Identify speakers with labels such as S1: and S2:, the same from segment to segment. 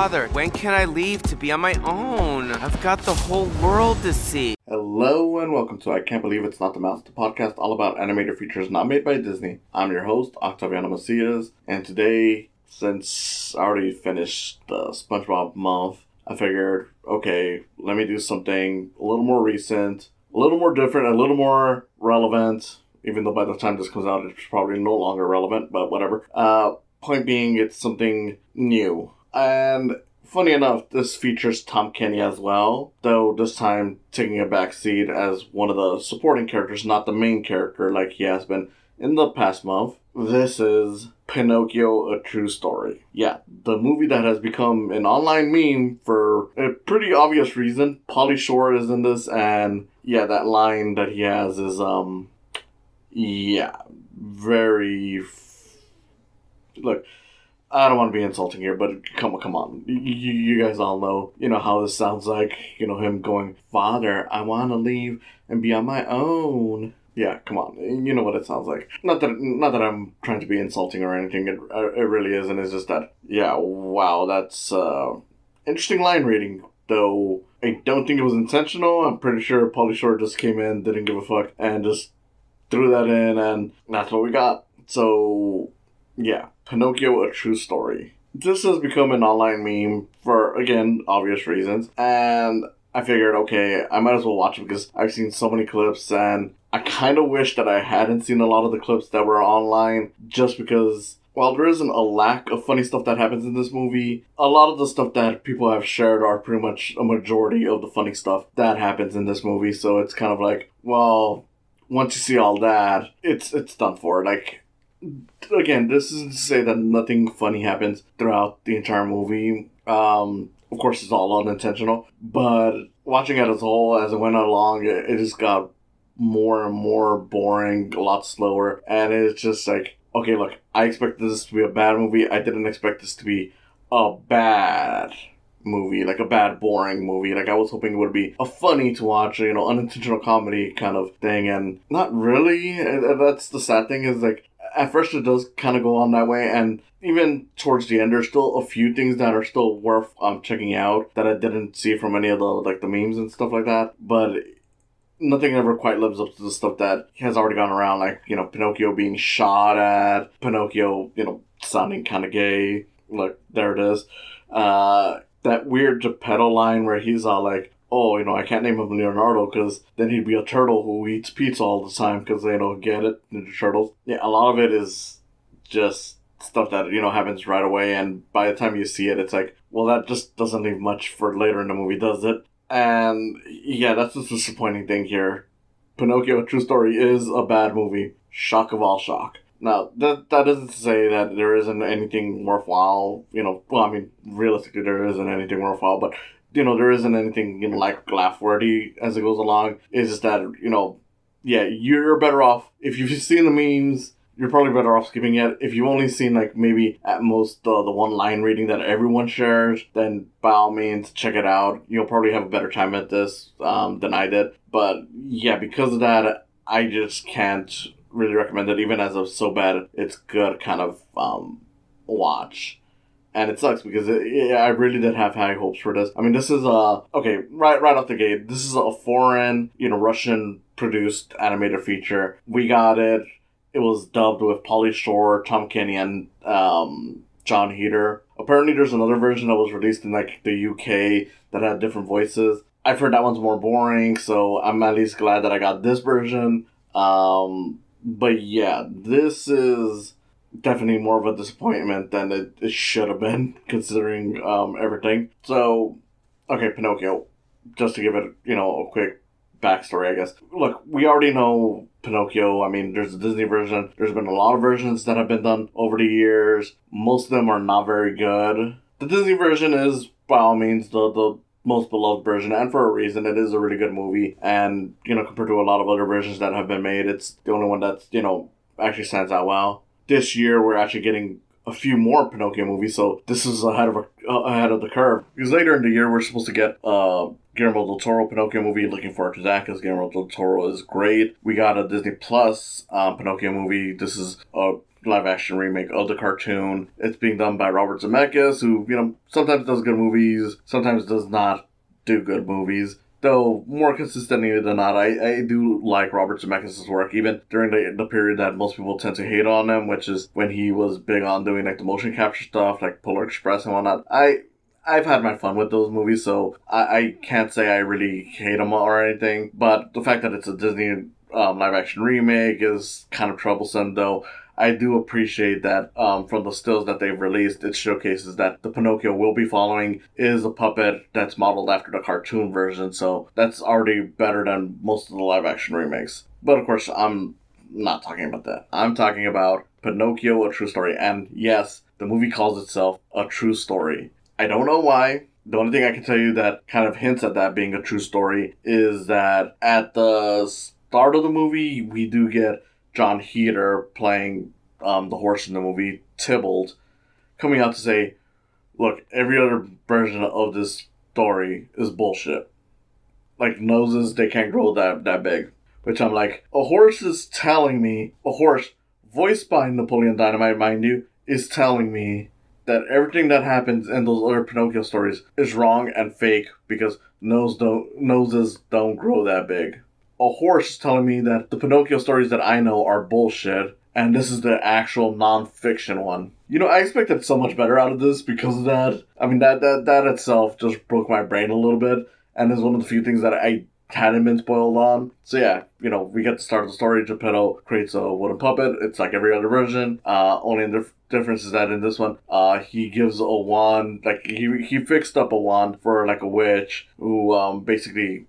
S1: Father, when can I leave to be on my own? I've got the whole world to see.
S2: Hello and welcome to I Can't Believe It's Not the Mouse, the podcast all about animated features not made by Disney. I'm your host, Octaviano Macias, and today, since I already finished the SpongeBob month, I figured, okay, let me do something a little more recent, a little more different, a little more relevant, even though by the time this comes out, it's probably no longer relevant, but whatever. Uh, point being, it's something new. And funny enough, this features Tom Kenny as well, though this time taking a back seat as one of the supporting characters, not the main character like he has been in the past month. This is Pinocchio, a true story. Yeah, the movie that has become an online meme for a pretty obvious reason. Pauly Shore is in this, and yeah, that line that he has is, um, yeah, very. F- Look, I don't want to be insulting here, but come come on. You, you guys all know, you know, how this sounds like, you know, him going, Father, I want to leave and be on my own. Yeah, come on. You know what it sounds like. Not that not that I'm trying to be insulting or anything. It, it really isn't. It's just that, yeah, wow, that's uh, interesting line reading. Though I don't think it was intentional. I'm pretty sure Pauly Shore just came in, didn't give a fuck, and just threw that in, and that's what we got. So yeah, Pinocchio, a true story. This has become an online meme for, again, obvious reasons. And I figured, okay, I might as well watch it because I've seen so many clips and I kind of wish that I hadn't seen a lot of the clips that were online just because while there isn't a lack of funny stuff that happens in this movie, a lot of the stuff that people have shared are pretty much a majority of the funny stuff that happens in this movie. So it's kind of like, well, once you see all that, it's it's done for. Like again, this isn't to say that nothing funny happens throughout the entire movie. Um, of course, it's all unintentional, but watching it as a whole, as it went along, it, it just got more and more boring, a lot slower, and it's just like, okay, look, I expected this to be a bad movie. I didn't expect this to be a bad movie, like a bad, boring movie. Like I was hoping it would be a funny to watch, you know, unintentional comedy kind of thing, and not really. And that's the sad thing is like at first it does kind of go on that way and even towards the end there's still a few things that are still worth um, checking out that i didn't see from any of the like the memes and stuff like that but nothing ever quite lives up to the stuff that has already gone around like you know pinocchio being shot at pinocchio you know sounding kind of gay look there it is. Uh that weird geppetto line where he's all like oh, you know, I can't name him Leonardo because then he'd be a turtle who eats pizza all the time because they don't get it, Ninja Turtles. Yeah, a lot of it is just stuff that, you know, happens right away, and by the time you see it, it's like, well, that just doesn't leave much for later in the movie, does it? And yeah, that's the disappointing thing here. Pinocchio, True Story, is a bad movie. Shock of all shock. Now, that, that doesn't say that there isn't anything worthwhile, you know, well, I mean, realistically, there isn't anything worthwhile, but you know, there isn't anything you know, like laugh worthy as it goes along. It's just that, you know, yeah, you're better off if you've seen the memes. You're probably better off skipping it. If you've only seen like maybe at most uh, the one line reading that everyone shares, then by all means check it out. You'll probably have a better time at this um, than I did. But yeah, because of that, I just can't really recommend it. Even as a so bad it's good kind of um, watch and it sucks because it, yeah, I really did have high hopes for this. I mean, this is a okay right right off the gate. This is a foreign, you know, Russian produced animated feature. We got it. It was dubbed with Pauly Shore, Tom Kenny, and um, Jon Heder. Apparently, there's another version that was released in like the UK that had different voices. I've heard that one's more boring, so I'm at least glad that I got this version. Um, but yeah, this is definitely more of a disappointment than it, it should have been, considering um, everything. So, okay, Pinocchio, just to give it, you know, a quick backstory, I guess. Look, we already know Pinocchio. I mean, there's a Disney version. There's been a lot of versions that have been done over the years. Most of them are not very good. The Disney version is, by all means, the, the most beloved version, and for a reason. It is a really good movie, and, you know, compared to a lot of other versions that have been made, it's the only one that's, you know, actually stands out well this year we're actually getting a few more Pinocchio movies, so this is ahead of a, uh, ahead of the curve. Because later in the year we're supposed to get uh Guillermo del Toro Pinocchio movie. Looking forward to that because Guillermo del Toro is great. We got a Disney Plus um, Pinocchio movie. This is a live action remake of the cartoon. It's being done by Robert Zemeckis, who, you know, sometimes does good movies, sometimes does not do good movies. Though more consistently than not, I, I do like Robert Zemeckis' work, even during the, the period that most people tend to hate on him, which is when he was big on doing like the motion capture stuff, like Polar Express and whatnot. I I've had my fun with those movies, so I, I can't say I really hate them or anything. But the fact that it's a Disney um, live action remake is kind of troublesome, though. I do appreciate that um, from the stills that they've released, it showcases that the Pinocchio we'll be following is a puppet that's modeled after the cartoon version, so that's already better than most of the live action remakes. But of course, I'm not talking about that. I'm talking about Pinocchio, a true story. And yes, the movie calls itself a true story. I don't know why. The only thing I can tell you that kind of hints at that being a true story is that at the start of the movie, we do get Jon Heder playing um, the horse in the movie, Tybalt, coming out to say, look, every other version of this story is bullshit. Like noses, they can't grow that, that big. Which I'm like, a horse is telling me, a horse voiced by Napoleon Dynamite, mind you, is telling me that everything that happens in those other Pinocchio stories is wrong and fake because nose don't noses don't grow that big a horse is telling me that the Pinocchio stories that I know are bullshit, and this is the actual non-fiction one. You know, I expected so much better out of this because of that. I mean, that that that itself just broke my brain a little bit, and is one of the few things that I hadn't been spoiled on. So yeah, you know, we get to start the story. Geppetto creates a wooden puppet. It's like every other version. Uh, only the difference is that in this one, uh, he gives a wand. Like he he fixed up a wand for like a witch who um basically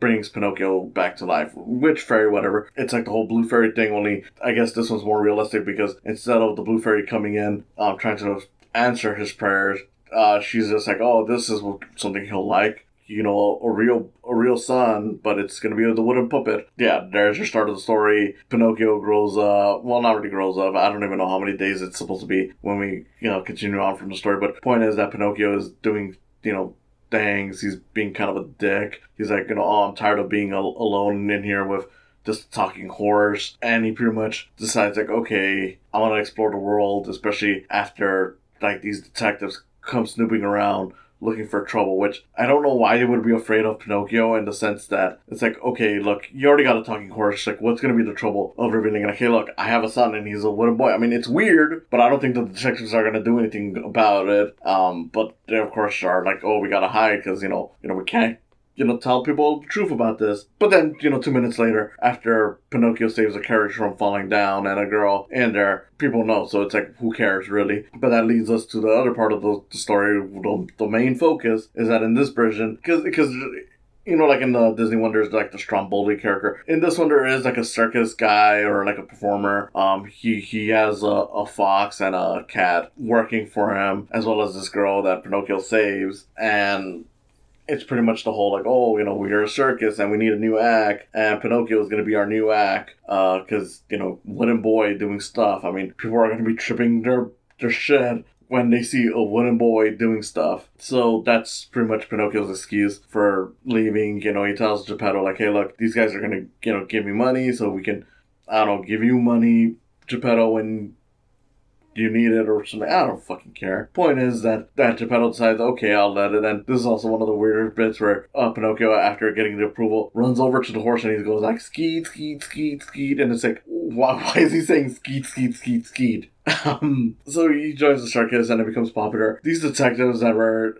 S2: brings Pinocchio back to life. Witch fairy, whatever. It's like the whole blue fairy thing, only I guess this one's more realistic because instead of the blue fairy coming in, um, trying to answer his prayers, uh, she's just like, oh, this is something he'll like. You know, a real a real son, but it's gonna be the wooden puppet. Yeah, there's your start of the story. Pinocchio grows up. Well, not really grows up. I don't even know how many days it's supposed to be when we, you know, continue on from the story. But the point is that Pinocchio is doing, you know, things. He's being kind of a dick. He's like, you know, oh, I'm tired of being al- alone in here with just talking horse. And he pretty much decides, like, okay, I want to explore the world, especially after, like, these detectives come snooping around looking for trouble, which I don't know why they would be afraid of Pinocchio in the sense that it's like, okay, look, you already got a talking horse. Like, what's going to be the trouble of revealing, and like, hey, look, I have a son and he's a wooden boy? I mean, it's weird, but I don't think the detectives are going to do anything about it. Um, but they, of course, are like, oh, we got to hide because, you know, you know, we can't you know, tell people the truth about this. But then, you know, two minutes later, after Pinocchio saves a carriage from falling down and a girl in there, people know. So it's like, who cares, really? But that leads us to the other part of the, the story. The, the main focus is that in this version, because because you know, like in the Disney one, there's like the Stromboli character. In this one, there is like a circus guy or like a performer. Um, he he has a, a fox and a cat working for him, as well as this girl that Pinocchio saves. And it's pretty much the whole like, oh, you know, we're a circus and we need a new act, and Pinocchio is going to be our new act, because uh, you know, wooden boy doing stuff. I mean, people are going to be tripping their their shit when they see a wooden boy doing stuff. So that's pretty much Pinocchio's excuse for leaving. You know, he tells Geppetto like, hey, look, these guys are going to you know give me money so we can, I don't know, give you money, Geppetto, when you need it or something. I don't fucking care. Point is that that Geppetto decides, okay, I'll let it. And this is also one of the weirder bits where uh, Pinocchio, after getting the approval, runs over to the horse and he goes like, skeet, skeet, skeet, skeet. And it's like, why, why is he saying skeet, skeet, skeet, skeet? Um, so he joins the circus and it becomes popular. These detectives that were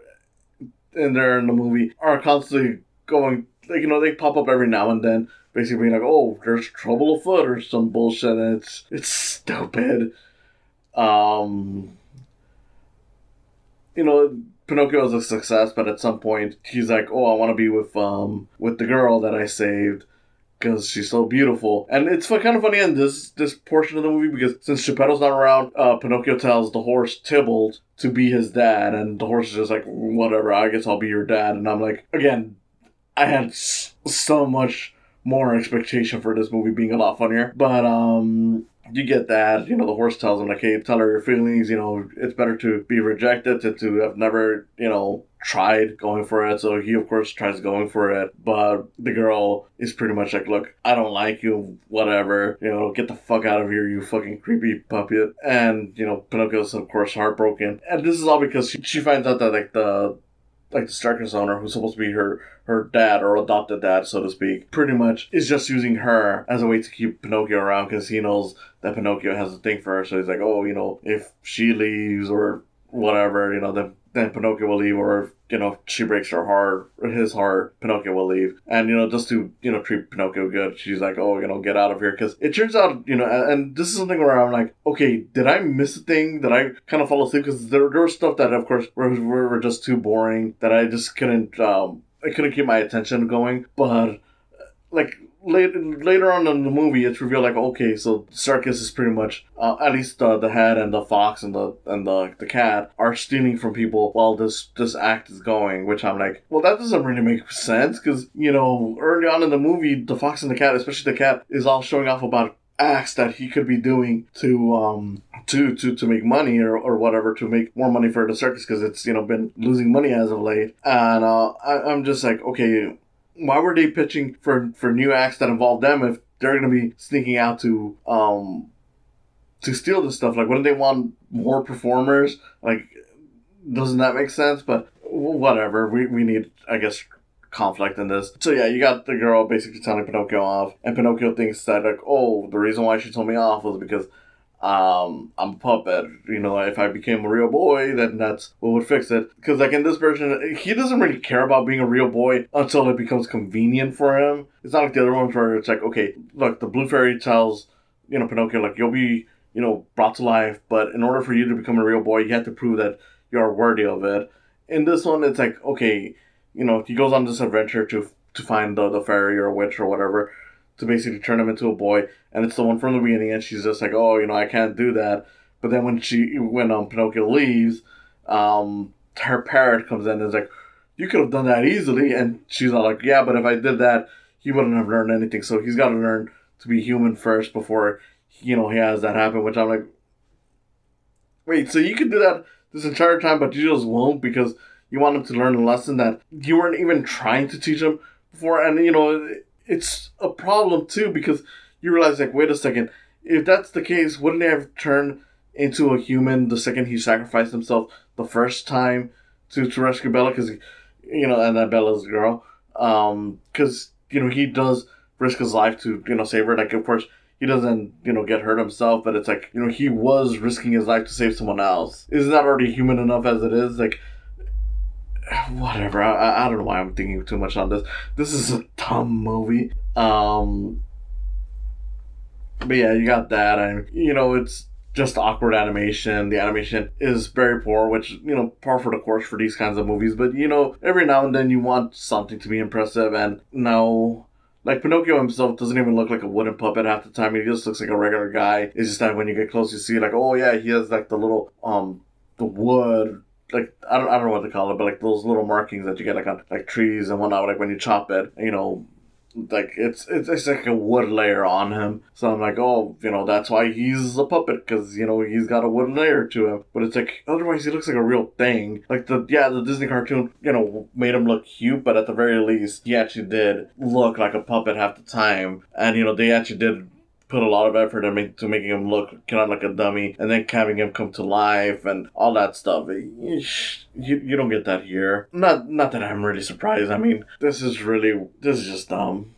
S2: in there in the movie are constantly going, like, you know, they pop up every now and then basically being like, "Oh, there's trouble afoot" or some bullshit. And it's it's stupid. Um, you know, Pinocchio is a success, but at some point he's like, "Oh, I want to be with um with the girl that I saved." Because she's so beautiful, and it's kind of funny in this this portion of the movie because since Geppetto's not around, uh, Pinocchio tells the horse Tybalt to be his dad, and the horse is just like, "Whatever, I guess I'll be your dad." And I'm like, again, I had so much more expectation for this movie being a lot funnier, but um, you get that. You know, the horse tells him like, "Hey, tell her your feelings. You know, it's better to be rejected than to have never, you know, tried going for it." So he, of course, tries going for it, but the girl is pretty much like, "Look, I don't like you. Whatever. You know, get the fuck out of here, you fucking creepy puppet." And you know, Pinocchio's of course heartbroken, and this is all because she, finds out that like the like the circus owner who's supposed to be her her dad or adopted dad so to speak pretty much is just using her as a way to keep pinocchio around because he knows that pinocchio has a thing for her so he's like oh you know if she leaves or whatever you know then then pinocchio will leave or if you know she breaks her heart his heart pinocchio will leave. And you know just to you know treat pinocchio good she's like oh you know get out of here. Because it turns out you know and, and this is something where i'm like okay did i miss a thing? Did i kind of fall asleep? Because there, there was stuff that of course were, were just too boring that i just couldn't um i couldn't keep my attention going. But like later later on in the movie, it's revealed like okay, so circus is pretty much uh, at least uh, the head and the fox and the and the the cat are stealing from people while this this act is going. Which I'm like, well, that doesn't really make sense because you know early on in the movie, the fox and the cat, especially the cat, is all showing off about acts that he could be doing to um to to to make money or, or whatever to make more money for the circus because it's you know been losing money as of late and uh I, i'm just like okay why were they pitching for for new acts that involve them if they're going to be sneaking out to um to steal this stuff? Like, wouldn't they want more performers? Like, doesn't that make sense? But whatever. We we need, I guess, conflict in this. So yeah, you got the girl basically telling Pinocchio off, and Pinocchio thinks that like, oh, the reason why she told me off was because um, I'm a puppet. You know, if I became a real boy, then that's what would fix it. Because, like, in this version, he doesn't really care about being a real boy until it becomes convenient for him. It's not like the other ones where it's like, okay, look, the blue fairy tells, you know, Pinocchio, like, you'll be, you know, brought to life, but in order for you to become a real boy, you have to prove that you're worthy of it. In this one, it's like, okay, you know, he goes on this adventure to to find the, the fairy or witch or whatever to basically turn him into a boy, and it's the one from the beginning, and she's just like, oh, you know, I can't do that. But then when she when um Pinocchio leaves, um her parrot comes in and is like, you could have done that easily, and she's all like, yeah, but if I did that, he wouldn't have learned anything. So he's got to learn to be human first before you know he has that happen. Which I'm like, wait, so you could do that this entire time, but you just won't because you want him to learn a lesson that you weren't even trying to teach him before, and you know it's a problem too because you realize like wait a second if that's the case wouldn't he have turned into a human the second he sacrificed himself the first time to, to rescue Bella? Because you know and that Bella's girl um because you know he does risk his life to you know save her. Like of course he doesn't you know get hurt himself but it's like you know he was risking his life to save someone else. Isn't that already human enough as it is? Like whatever. I, I don't know why I'm thinking too much on this. This is a dumb movie. Um, but yeah, you got that, and you know it's just awkward animation. The animation is very poor, which you know par for the course for these kinds of movies. But you know, every now and then you want something to be impressive, and no. Like Pinocchio himself doesn't even look like a wooden puppet half the time. He just looks like a regular guy. It's just that when you get close, you see like, oh yeah, he has like the little um the wood like I don't I don't know what to call it, but like those little markings that you get like on like trees and whatnot, like when you chop it, you know, like it's it's, it's like a wood layer on him. So I'm like, oh, you know, that's why he's a puppet because you know he's got a wood layer to him. But it's like otherwise he looks like a real thing. Like the yeah, the Disney cartoon, you know, made him look cute, but at the very least, he actually did look like a puppet half the time. And you know, they actually did put a lot of effort into to making him look kind of like a dummy and then having him come to life and all that stuff. You, you don't get that here. Not not that I'm really surprised. I mean, this is really this is just dumb.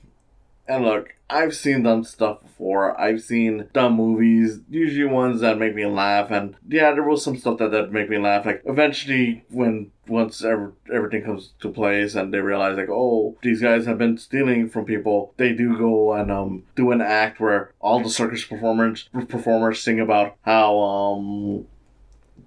S2: And look, I've seen dumb stuff before. I've seen dumb movies, usually ones that make me laugh. And yeah, there was some stuff that that make me laugh. Like eventually, when once ever, everything comes to place and they realize like, oh, these guys have been stealing from people, they do go and um do an act where all the circus performers performers sing about how um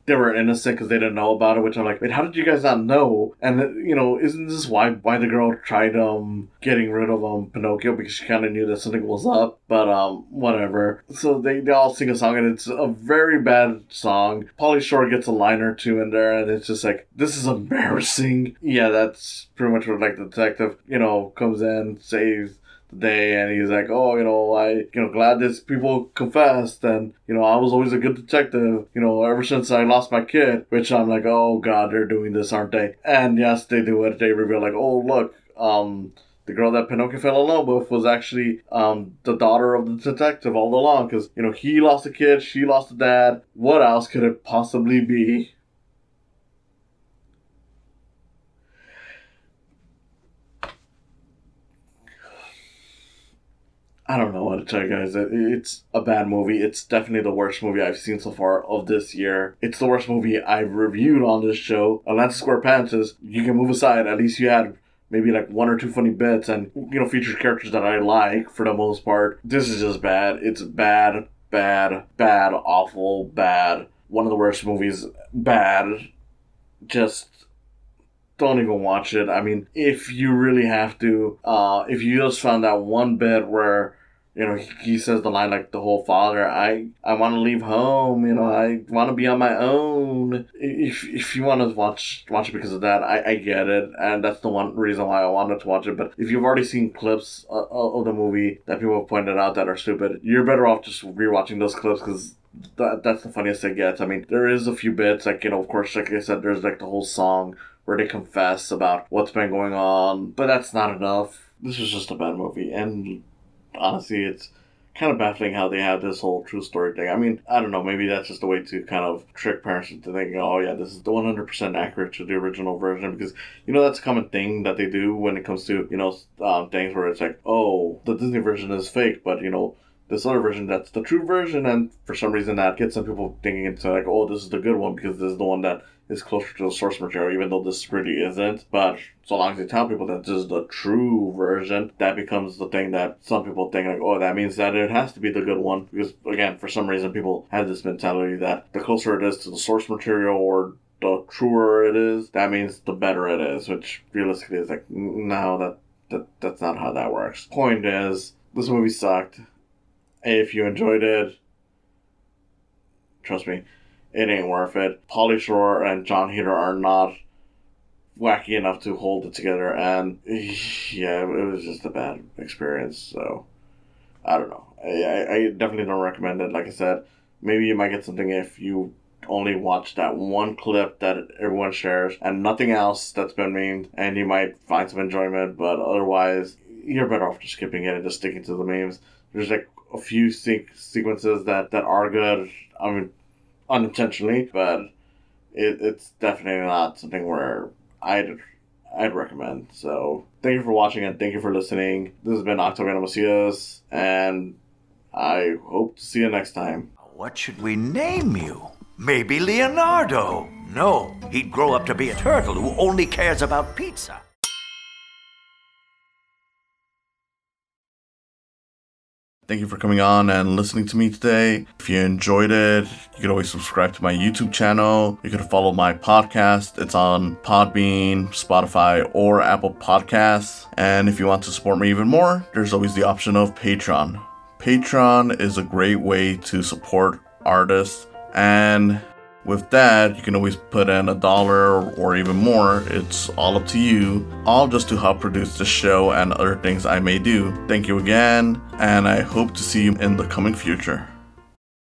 S2: they were innocent because they didn't know about it. Which I'm like, wait, how did you guys not know? And you know, isn't this why why the girl tried um getting rid of um Pinocchio because she kind of knew that something was up? But um whatever. So they they all sing a song and it's a very bad song. Pauly Shore gets a line or two in there and it's just like this is embarrassing. Yeah, that's pretty much what like the detective you know comes in saves day and he's like oh you know i you know glad this people confessed and you know i was always a good detective you know ever since i lost my kid which i'm like oh god they're doing this aren't they and yes they do it they reveal like oh look um the girl that Pinocchio fell in love with was actually um, the daughter of the detective all along because, you know, he lost a kid, she lost a dad. What else could it possibly be? I don't know what to tell you guys. It's a bad movie. It's definitely the worst movie I've seen so far of this year. It's the worst movie I've reviewed on this show. Atlantis SquarePantis you can move aside. At least you had maybe like one or two funny bits and, you know, featured characters that I like for the most part. This is just bad. It's bad, bad, bad, awful, bad. One of the worst movies. Bad. Just don't even watch it. I mean, if you really have to, uh, if you just found that one bit where you know, he, says the line like the whole father, I I want to leave home, you know, I want to be on my own. If if you want to watch watch it because of that, I, I get it, and that's the one reason why I wanted to watch it. But if you've already seen clips of, of the movie that people have pointed out that are stupid, you're better off just rewatching those clips because that that's the funniest it gets. I mean, there is a few bits like you know, of course, like I said, there's like the whole song where they confess about what's been going on, but that's not enough. This was just a bad movie, and honestly, it's kind of baffling how they have this whole true story thing. I mean, I don't know, maybe that's just a way to kind of trick parents into thinking, oh, yeah, this is the 100% accurate to the original version because, you know, that's a common thing that they do when it comes to, you know, um, things where it's like, oh, the Disney version is fake, but, you know, this other version that's the true version, and for some reason that gets some people thinking into like, oh, this is the good one because this is the one that is closer to the source material, even though this really isn't. But so long as they tell people that this is the true version, that becomes the thing that some people think like, oh, that means that it has to be the good one. Because again, for some reason, people have this mentality that the closer it is to the source material or the truer it is, that means the better it is. Which realistically is like, no, that that that's not how that works. Point is, this movie sucked. If you enjoyed it, trust me, it ain't worth it. Pauly Shore and Jon Heder are not wacky enough to hold it together, and yeah, it was just a bad experience. So I don't know. I, I definitely don't recommend it. Like I said, maybe you might get something if you only watch that one clip that everyone shares and nothing else that's been memed, and you might find some enjoyment. But otherwise, you're better off just skipping it and just sticking to the memes. There's like a few se- sequences that that are good. I mean, unintentionally, but it, it's definitely not something where I'd I'd recommend. So thank you for watching and thank you for listening. This has been Octaviano Macias, and I hope to see you next time.
S3: What should we name you? Maybe Leonardo. No, he'd grow up to be a turtle who only cares about pizza.
S2: Thank you for coming on and listening to me today. If you enjoyed it, you can always subscribe to my YouTube channel. You can follow my podcast. It's on Podbean, Spotify, or Apple Podcasts. And if you want to support me even more, there's always the option of Patreon. Patreon is a great way to support artists and with that, you can always put in a dollar or even more. It's all up to you, all just to help produce the show and other things I may do. Thank you again, and I hope to see you in the coming future.